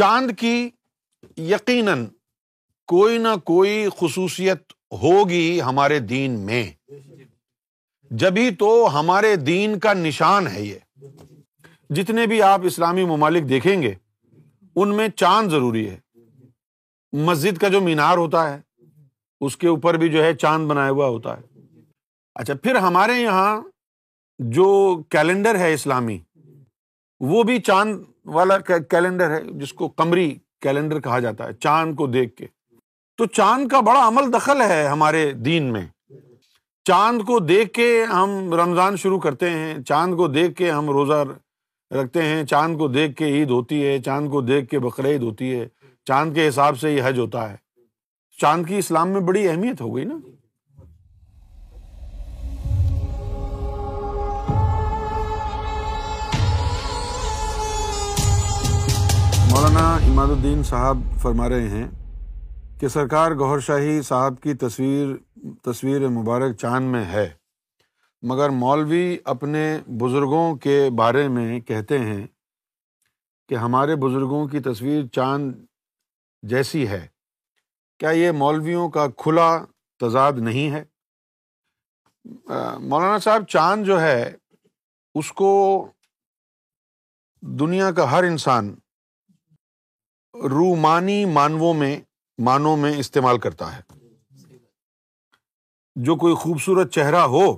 چاند کی یقیناً کوئی نہ کوئی خصوصیت ہوگی ہمارے دین میں۔ جبھی تو ہمارے دین کا نشان ہے یہ۔ جتنے بھی آپ اسلامی ممالک دیکھیں گے، ان میں چاند ضروری ہے۔ مسجد کا جو مینار ہوتا ہے، اس کے اوپر بھی جو ہے چاند بنایا ہوا ہوتا ہے۔ اچھا پھر ہمارے یہاں جو کیلنڈر ہے اسلامی، وہ بھی چاند والا کیلنڈر ہے، جس کو کمری کیلنڈر کہا جاتا ہے، چاند کو دیکھ کے۔ تو چاند کا بڑا عمل دخل ہے ہمارے دین میں۔ چاند کو دیکھ کے ہم رمضان شروع کرتے ہیں، چاند کو دیکھ کے ہم روزہ رکھتے ہیں، چاند کو دیکھ کے عید ہوتی ہے، چاند کو دیکھ کے بقرعید ہوتی ہے، چاند کے حساب سے یہ حج ہوتا ہے۔ چاند کی اسلام میں بڑی اہمیت ہو گئی نا۔ مولانا اماد الدین صاحب فرما رہے ہیں کہ سرکار گوہر شاہی صاحب کی تصویر تصویر مبارک چاند میں ہے۔ مگر مولوی اپنے بزرگوں کے بارے میں کہتے ہیں کہ ہمارے بزرگوں کی تصویر چاند جیسی ہے۔ کیا یہ مولویوں کا کھلا تضاد نہیں ہے؟ مولانا صاحب، چاند جو ہے، اس کو دنیا کا ہر انسان رومانی مانووں میں مانوں میں استعمال کرتا ہے۔ جو کوئی خوبصورت چہرہ ہو،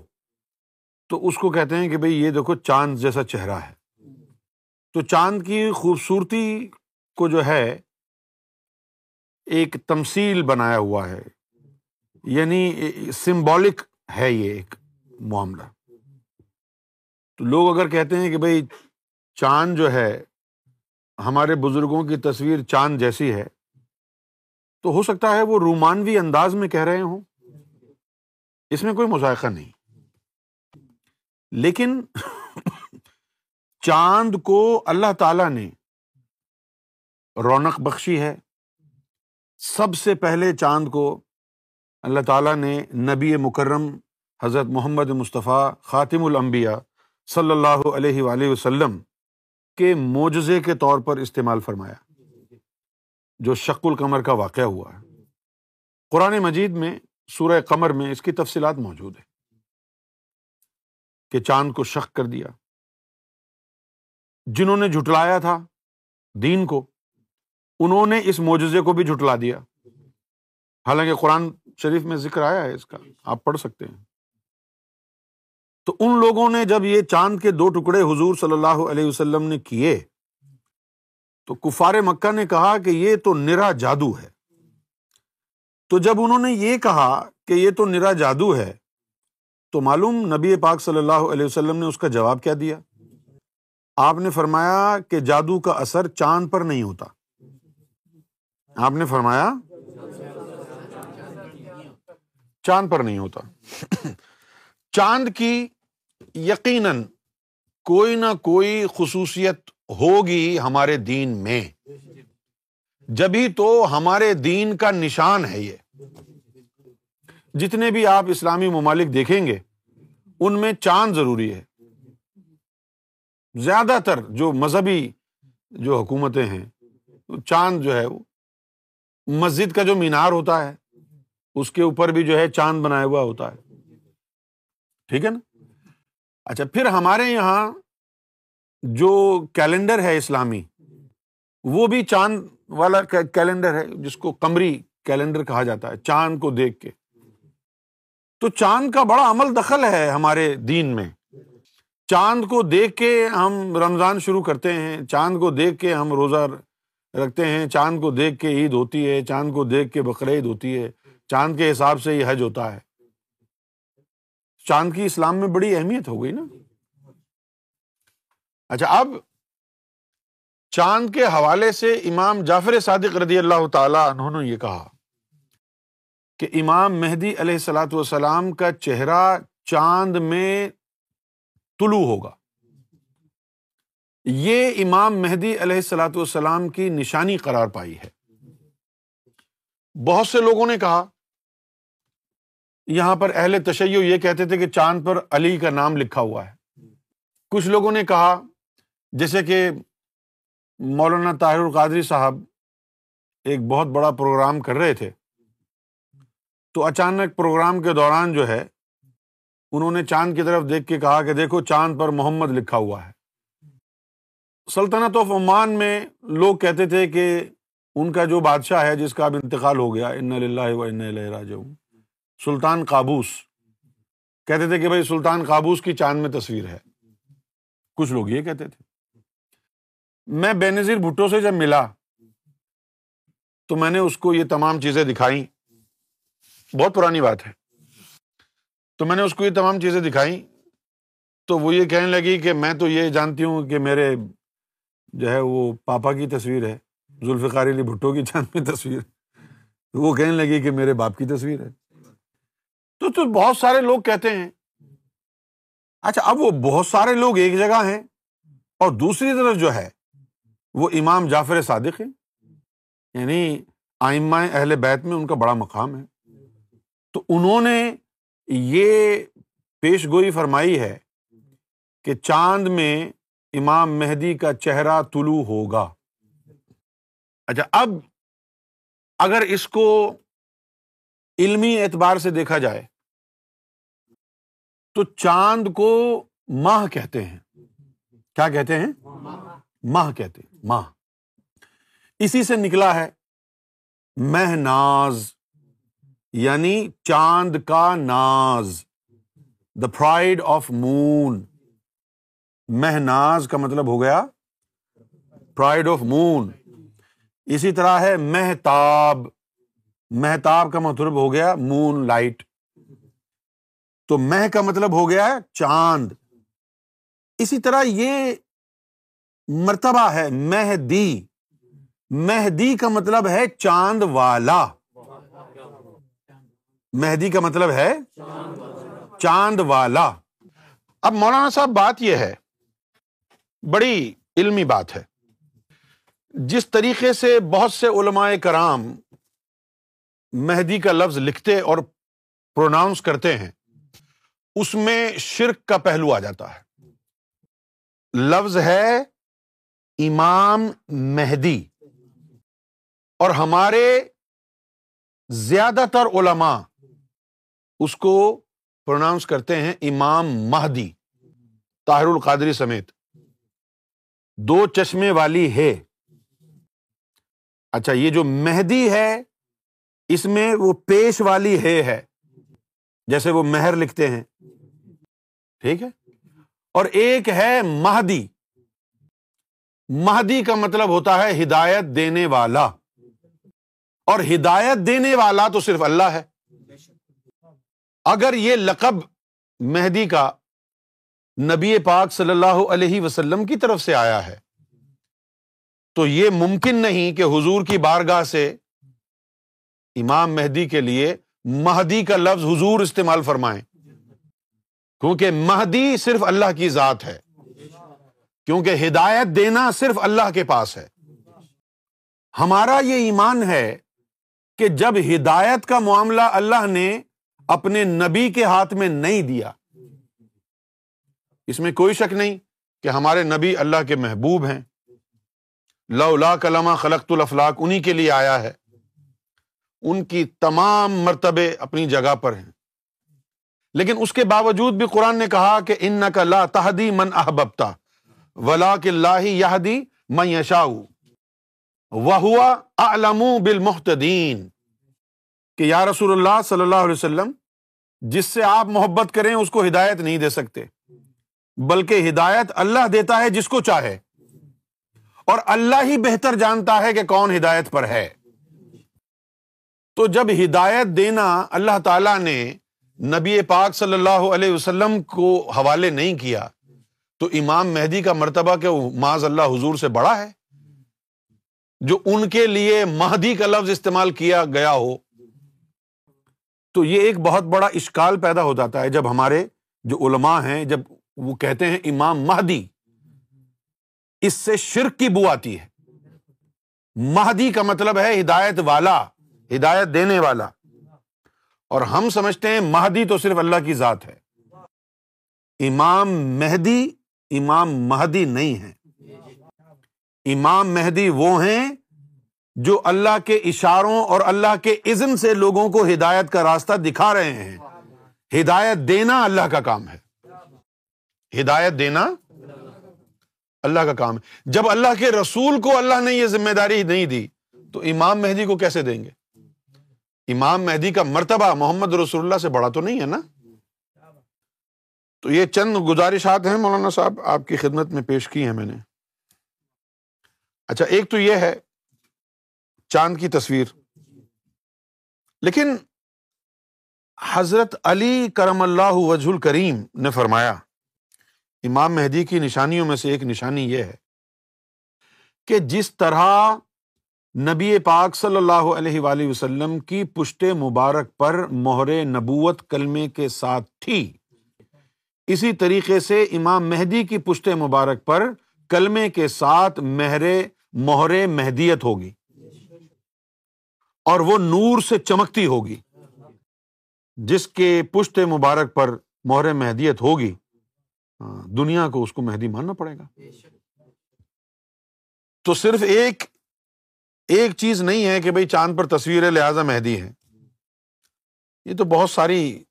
تو اس کو کہتے ہیں کہ بھائی یہ دیکھو چاند جیسا چہرہ ہے۔ تو چاند کی خوبصورتی کو جو ہے، ایک تمسیل بنایا ہوا ہے۔ یعنی سمبولک ہے یہ ایک معاملہ۔ تو لوگ اگر کہتے ہیں کہ بھائی چاند جو ہے ہمارے بزرگوں کی تصویر چاند جیسی ہے، تو ہو سکتا ہے وہ رومانوی انداز میں کہہ رہے ہوں۔ اس میں کوئی مذائقہ نہیں۔ لیکن چاند کو اللہ تعالی نے رونق بخشی ہے۔ سب سے پہلے چاند کو اللہ تعالیٰ نے نبی مکرم حضرت محمد مصطفیٰ خاطم الانبیاء صلی اللہ علیہ وآلہ وسلم کے معجزے کے طور پر استعمال فرمایا، جو شک القمر کا واقعہ ہوا ہے۔ قرآن مجید میں، سورہ قمر میں اس کی تفصیلات موجود ہے کہ چاند کو شک کر دیا، جنہوں نے جھٹلایا تھا دین کو، انہوں نے اس معجزے کو بھی جھٹلا دیا۔ حالانکہ قرآن شریف میں ذکر آیا ہے اس کا، آپ پڑھ سکتے ہیں۔ تو ان لوگوں نے جب یہ چاند کے دو ٹکڑے حضور صلی اللہ علیہ وسلم نے کیے، تو کفار مکہ نے کہا کہ یہ تو نرا جادو ہے۔ تو جب انہوں نے یہ کہا کہ یہ تو نرا جادو ہے، تو معلوم نبی پاک صلی اللہ علیہ وسلم نے اس کا جواب کیا دیا۔ آپ نے فرمایا کہ جادو کا اثر چاند پر نہیں ہوتا۔ آپ نے فرمایا چاند پر نہیں ہوتا۔ چاند کی یقیناً کوئی نہ کوئی خصوصیت ہوگی ہمارے دین میں۔ جبھی تو ہمارے دین کا نشان ہے یہ۔ جتنے بھی آپ اسلامی ممالک دیکھیں گے، ان میں چاند ضروری ہے۔ زیادہ تر جو مذہبی جو حکومتیں ہیں، چاند جو ہے، مسجد کا جو مینار ہوتا ہے، اس کے اوپر بھی جو ہے چاند بنایا ہوا ہوتا ہے۔ ٹھیک ہے نا؟ اچھا پھر ہمارے یہاں جو کیلنڈر ہے اسلامی، وہ بھی چاند والا کیلنڈر ہے، جس کو کمری کیلنڈر کہا جاتا ہے، چاند کو دیکھ کے۔ تو چاند کا بڑا عمل دخل ہے ہمارے دین میں۔ چاند کو دیکھ کے ہم رمضان شروع کرتے ہیں، چاند کو دیکھ کے ہم روزہ رکھتے ہیں، چاند کو دیکھ کے عید ہوتی ہے، چاند کو دیکھ کے بقرعید ہوتی ہے، چاند کے حساب سے یہ حج ہوتا ہے۔ چاند کی اسلام میں بڑی اہمیت ہو گئی نا؟ اچھا اب چاند کے حوالے سے امام جعفر صادق رضی اللہ تعالی انہوں نے یہ کہا کہ امام مہدی علیہ السلاۃ والسلام کا چہرہ چاند میں طلوع ہوگا۔ یہ امام مہدی علیہ السلاۃ والسلام کی نشانی قرار پائی ہے۔ بہت سے لوگوں نے کہا یہاں پر اہل تشیع یہ کہتے تھے کہ چاند پر علی کا نام لکھا ہوا ہے۔ کچھ لوگوں نے کہا، جیسے کہ مولانا طاہر القادری صاحب ایک بہت بڑا پروگرام کر رہے تھے، تو اچانک پروگرام کے دوران جو ہے، انہوں نے چاند کی طرف دیکھ کے کہا کہ دیکھو، چاند پر محمد لکھا ہوا ہے۔ سلطنت آف عمان میں لوگ کہتے تھے کہ ان کا جو بادشاہ ہے، جس کا اب انتقال ہو گیا ان اللہ و ان راج سلطان قابوس۔ کہتے تھے کہ بھائی سلطان قابوس کی چاند میں تصویر ہے۔ کچھ لوگ یہ کہتے تھے۔ میں بے نظیر بھٹو سے جب ملا تو میں نے اس کو یہ تمام چیزیں دکھائی بہت پرانی بات ہے۔ تو میں نے اس کو یہ تمام چیزیں دکھائی تو وہ یہ کہنے لگی کہ میں تو یہ جانتی ہوں کہ میرے جو ہے وہ پاپا کی تصویر ہے، ذوالفقار علی بھٹو کی چاند میں تصویر۔ وہ کہنے لگی کہ میرے باپ کی تصویر ہے۔ تو تو بہت سارے لوگ کہتے ہیں۔ اچھا اب وہ بہت سارے لوگ ایک جگہ ہیں اور دوسری طرف جو ہے، وہ امام جعفر صادق ہے یعنی آئمہ اہل بیت میں ان کا بڑا مقام ہے۔ تو انہوں نے یہ پیش گوئی فرمائی ہے کہ چاند میں امام مہدی کا چہرہ طلوع ہوگا۔ اچھا اب اگر اس کو علمی اعتبار سے دیکھا جائے تو چاند کو ماہ کہتے ہیں۔ کیا کہتے ہیں؟ ماہ کہتے ہیں۔ ماہ۔ اسی سے نکلا ہے مہ ناز یعنی چاند کا ناز دا فرائڈ آف مون مہ ناز کا مطلب ہو گیا پرائڈ آف مون اسی طرح ہے مہتاب۔ مہتاب کا مطلب ہو گیا مون لائٹ تو مہ کا مطلب ہو گیا چاند۔ اسی طرح یہ مرتبہ ہے مہدی۔ مہدی کا مطلب ہے چاند والا۔ مہدی کا مطلب ہے چاند والا۔ اب مولانا صاحب، بات یہ ہے، بڑی علمی بات ہے۔ جس طریقے سے بہت سے علماء کرام مہدی کا لفظ لکھتے اور پروناؤنس کرتے ہیں اس میں شرک کا پہلو آ جاتا ہے۔ لفظ ہے امام مہدی۔ اور ہمارے زیادہ تر علما اس کو پروناؤنس کرتے ہیں امام مہدی، طاہر القادری سمیت۔ دو چشمے والی ہے۔ اچھا یہ جو مہدی ہے، اس میں وہ پیش والی ہے ہے۔ جیسے وہ مہر لکھتے ہیں۔ ٹھیک ہے؟ اور ایک ہے مہدی۔ مہدی کا مطلب ہوتا ہے ہدایت دینے والا۔ اور ہدایت دینے والا تو صرف اللہ ہے۔ اگر یہ لقب مہدی کا نبی پاک صلی اللہ علیہ وسلم کی طرف سے آیا ہے، تو یہ ممکن نہیں کہ حضور کی بارگاہ سے امام مہدی کے لیے مہدی کا لفظ حضور استعمال فرمائیں۔ کیونکہ مہدی صرف اللہ کی ذات ہے۔ کیونکہ ہدایت دینا صرف اللہ کے پاس ہے۔ ہمارا یہ ایمان ہے کہ جب ہدایت کا معاملہ اللہ نے اپنے نبی کے ہاتھ میں نہیں دیا، اس میں کوئی شک نہیں کہ ہمارے نبی اللہ کے محبوب ہیں۔ لا کلمہ خلقت الافلاق انہیں کے لیے آیا ہے۔ ان کی تمام مرتبے اپنی جگہ پر ہیں۔ لیکن اس کے باوجود بھی قرآن نے کہا کہ ان کا لا تحدی من احبتا ولا کے اللہ یادی من یشا وہ علم بالمحتدین کہ یا رسول اللہ صلی اللہ علیہ وسلم، جس سے آپ محبت کریں اس کو ہدایت نہیں دے سکتے، بلکہ ہدایت اللہ دیتا ہے جس کو چاہے۔ اور اللہ ہی بہتر جانتا ہے کہ کون ہدایت پر ہے۔ تو جب ہدایت دینا اللہ تعالی نے نبی پاک صلی اللہ علیہ وسلم کو حوالے نہیں کیا، تو امام مہدی کا مرتبہ کہ معذ اللہ حضور سے بڑا ہے۔ جو ان کے لیے مہدی کا لفظ استعمال کیا گیا ہو۔ تو یہ ایک بہت بڑا اشکال پیدا ہو جاتا ہے جب ہمارے جو علماء ہیں، جب وہ کہتے ہیں امام مہدی، اس سے شرک کی بو آتی ہے۔ مہدی کا مطلب ہے ہدایت والا۔ ہدایت دینے والا۔ اور ہم سمجھتے ہیں مہدی تو صرف اللہ کی ذات ہے۔ امام مہدی امام مہدی نہیں ہے امام مہدی وہ ہیں جو اللہ کے اشاروں اور اللہ کے عزم سے لوگوں کو ہدایت کا راستہ دکھا رہے ہیں۔ ہدایت دینا اللہ کا کام ہے۔ ہدایت دینا اللہ کا کام ہے۔ جب اللہ کے رسول کو اللہ نے یہ ذمہ داری نہیں دی تو امام مہدی کو کیسے دیں گے؟ امام مہدی کا مرتبہ محمد رسول اللہ سے بڑا تو نہیں ہے نا؟ تو یہ چند گزارشات ہیں مولانا صاحب، آپ کی خدمت میں پیش کی ہیں میں نے۔ اچھا ایک تو یہ ہے، چاند کی تصویر۔ لیکن حضرت علی کرم اللہ وجہ الکریم نے فرمایا، امام مہدی کی نشانیوں میں سے ایک نشانی یہ ہے کہ جس طرح نبی پاک صلی اللہ علیہ وآلہ وسلم کی پشت مبارک پر مہر نبوت کلمے کے ساتھ تھی۔ اسی طریقے سے امام مہدی کی پشت مبارک پر کلمے کے ساتھ مہر مہر مہدیت ہوگی اور وہ نور سے چمکتی ہوگی، جس کے پشت مبارک پر مہر مہدیت ہوگی۔ ہاں، دنیا کو اس کو مہدی ماننا پڑے گا۔ تو صرف ایک ایک چیز نہیں ہے کہ بھائی چاند پر تصویر لہٰذا مہدی ہے یہ تو بہت ساری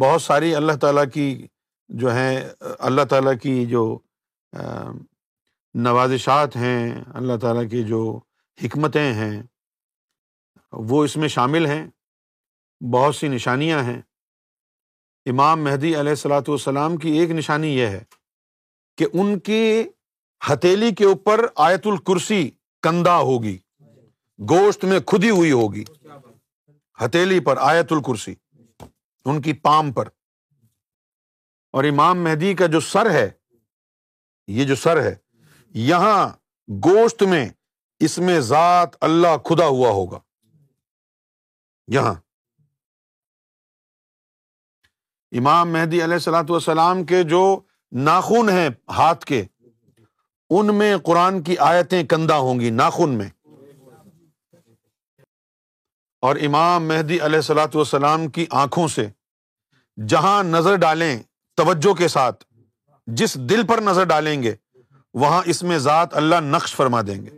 بہت ساری اللہ تعالیٰ کی جو ہے اللہ تعالیٰ کی جو نوازشات ہیں، اللہ تعالیٰ کی جو حکمتیں ہیں، وہ اس میں شامل ہیں۔ بہت سی نشانیاں ہیں۔ امام مہدی علیہ السلاۃ والسلام کی ایک نشانی یہ ہے کہ ان کی ہتیلی کے اوپر آیت الکرسی کندا ہوگی۔ گوشت میں کھدی ہوئی ہوگی۔ ہتیلی پر آیت الکرسی۔ ان کی پام پر۔ اور امام مہدی کا جو سر ہے، یہ جو سر ہے، یہاں گوشت میں اس میں ذات اللہ کھدا ہوا ہوگا۔ یہاں۔ امام مہدی علیہ السلاۃ والسلام کے جو ناخن ہیں ہاتھ کے ان میں قرآن کی آیتیں کندہ ہوں گی ناخن میں۔ اور امام مہدی علیہ السلاۃ والسلام کی آنکھوں سے جہاں نظر ڈالیں توجہ کے ساتھ، جس دل پر نظر ڈالیں گے، وہاں اس میں ذات اللہ نقش فرما دیں گے۔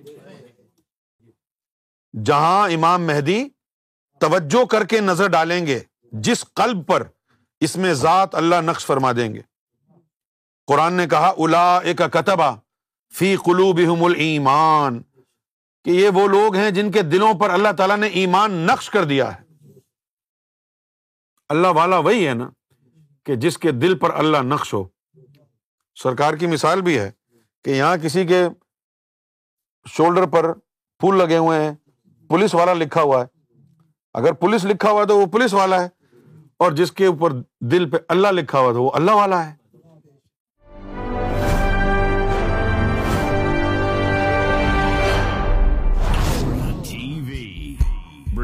جہاں امام مہدی توجہ کر کے نظر ڈالیں گے، جس قلب پر اس میں ذات اللہ نقش فرما دیں گے۔ قرآن نے کہا الا ایک کتبا فی قلوب المان کہ یہ وہ لوگ ہیں جن کے دلوں پر اللہ تعالیٰ نے ایمان نقش کر دیا ہے۔ اللہ والا وہی ہے نا کہ جس کے دل پر اللہ نقش ہو۔ سرکار کی مثال بھی ہے کہ یہاں کسی کے شولڈر پر پھول لگے ہوئے ہیں، پولیس والا لکھا ہوا ہے۔ اگر پولیس لکھا ہوا ہے تو وہ پولیس والا ہے، اور جس کے اوپر دل پہ اللہ لکھا ہوا تھا وہ اللہ والا ہے۔